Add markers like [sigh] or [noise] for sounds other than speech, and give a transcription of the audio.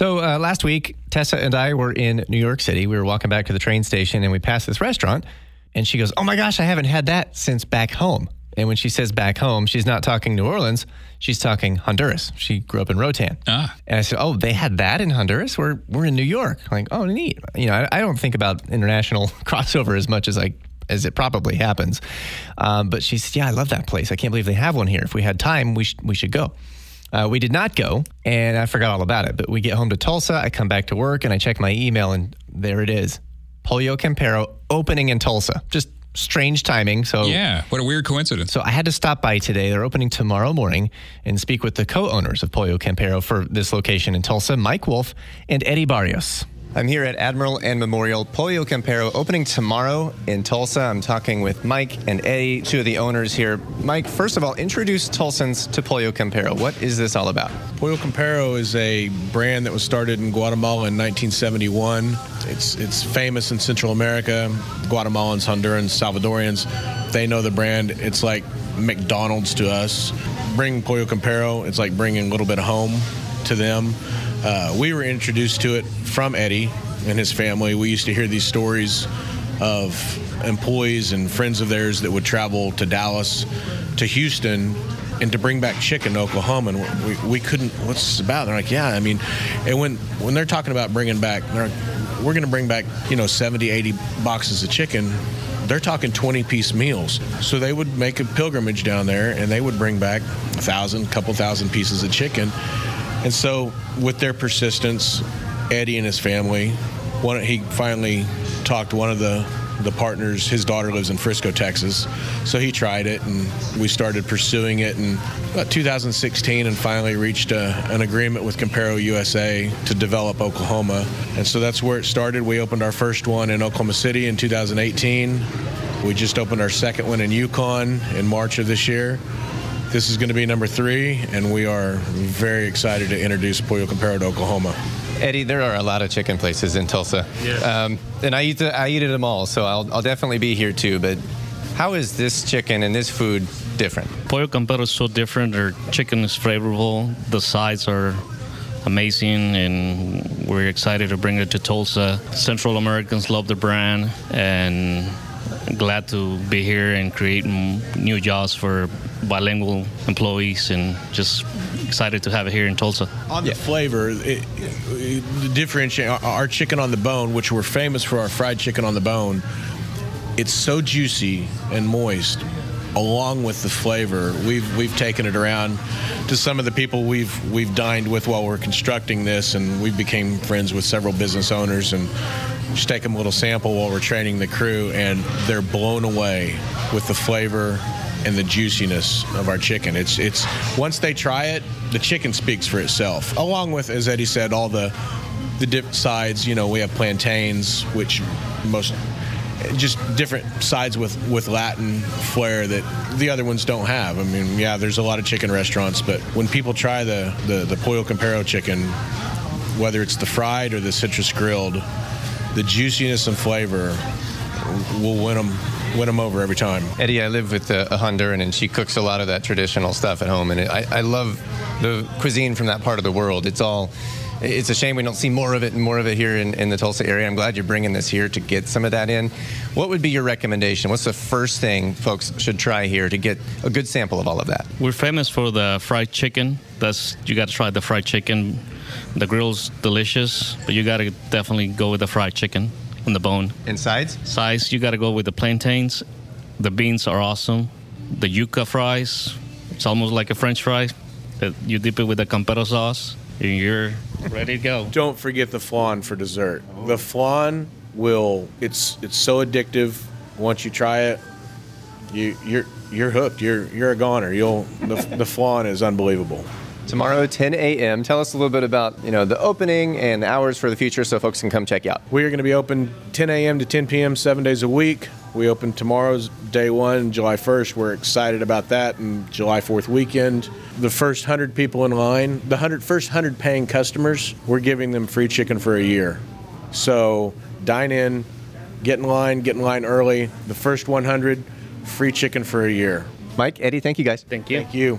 So uh, last week, Tessa and I were in New York City. We were walking back to the train station and we passed this restaurant. And she goes, Oh my gosh, I haven't had that since back home. And when she says back home, she's not talking New Orleans, she's talking Honduras. She grew up in Roatan. Ah. And I said, Oh, they had that in Honduras? We're, we're in New York. I'm like, oh, neat. You know, I, I don't think about international [laughs] crossover as much as I as it probably happens. Um, but she said, Yeah, I love that place. I can't believe they have one here. If we had time, we, sh- we should go. Uh, we did not go, and I forgot all about it. But we get home to Tulsa. I come back to work, and I check my email, and there it is Pollo Campero opening in Tulsa. Just strange timing. So Yeah, what a weird coincidence. so I had to stop by today. They're opening tomorrow morning and speak with the co-owners of Pollo Campero for this location in Tulsa, Mike Woolf and Eddie Barrios. I'm here at Admiral and Memorial Pollo Campero opening tomorrow in Tulsa. I'm talking with Mike and Eddie, two of the owners here. Mike, first of all, introduce Tulsans to Pollo Campero. What is this all about? Pollo Campero is a brand that was started in Guatemala in 1971. It's it's famous in Central America. Guatemalans, Hondurans, Salvadorians, they know the brand. It's like McDonald's to us. Bring Pollo Campero, it's like bringing a little bit of home to them. Uh, we were introduced to it from Eddie and his family. We used to hear these stories of employees and friends of theirs that would travel to Dallas, to Houston, and to bring back chicken to Oklahoma. And we, we couldn't, what's this about? They're like, yeah, I mean, and when, when they're talking about bringing back, they're like, we're going to bring back, you know, 70, 80 boxes of chicken. They're talking 20 piece meals. So they would make a pilgrimage down there and they would bring back a thousand, couple thousand pieces of chicken. And so, with their persistence, Eddie and his family, one, he finally talked to one of the the partners. His daughter lives in Frisco, Texas, so he tried it, and we started pursuing it in about 2016, and finally reached a, an agreement with Campero USA to develop Oklahoma. And so that's where it started. We opened our first one in Oklahoma City in 2018. We just opened our second one in Yukon in March of this year. This is going to be number three, and we are very excited to introduce Pollo Campero to Oklahoma. Eddie, there are a lot of chicken places in Tulsa. Um, and I eat, the, I eat at them all, so I'll, I'll definitely be here too. But how is this chicken and this food different? Pollo Campero is so different. Their chicken is flavorful. The sides are amazing, and we're excited to bring it to Tulsa. Central Americans love the brand, and glad to be here and create m- new jobs for bilingual employees, and just excited to have it here in Tulsa. On the flavor, it, it, differentiate our, our chicken on the bone, which we're famous for our fried chicken on the bone. It's so juicy and moist, along with the flavor. We've we've taken it around to some of the people we've we've dined with while we're constructing this, and we've became friends with several business owners and. Just take them a little sample while we're training the crew, and they're blown away with the flavor and the juiciness of our chicken. It's it's once they try it, the chicken speaks for itself. Along with, as Eddie said, all the the dip sides. You know, we have plantains, which most just different sides with with Latin flair that the other ones don't have. I mean, yeah, there's a lot of chicken restaurants, but when people try the the, the pollo campero chicken, whether it's the fried or the citrus grilled, the juiciness and flavor will win them win them over every time. Eddie, I live with a, a Honduran, and she cooks a lot of that traditional stuff at home, and I, I love the cuisine from that part of the world. It's all. It's a shame we don't see more of it and more of it here in, in the Tulsa area. I'm glad you're bringing this here to get some of that in. What would be your recommendation? What's the first thing folks should try here to get a good sample of all of that? We're famous for the fried chicken. That's you got to try the fried chicken. The grill's delicious, but you got to definitely go with the fried chicken on the bone. And sides? Size, you got to go with the plantains. The beans are awesome. The yuca fries, it's almost like a French fry. You dip it with the campero sauce, and you're ready to go. [laughs] Don't forget the flan for dessert. The flan will it's it's so addictive. Once you try it, you you're you're hooked. You're you're a goner. You'll the, the flan is unbelievable. Tomorrow, 10 a.m. Tell us a little bit about you know the opening and hours for the future, so folks can come check you out. We are going to be open 10 a.m. to 10 p.m. seven days a week. We open tomorrow's day one, July 1st. We're excited about that, and July 4th weekend. The first 100 people in line, the 100, first 100 paying customers, we're giving them free chicken for a year. So dine in, get in line, get in line early. The first 100, free chicken for a year. Mike, Eddie, thank you guys. Thank you. Thank you.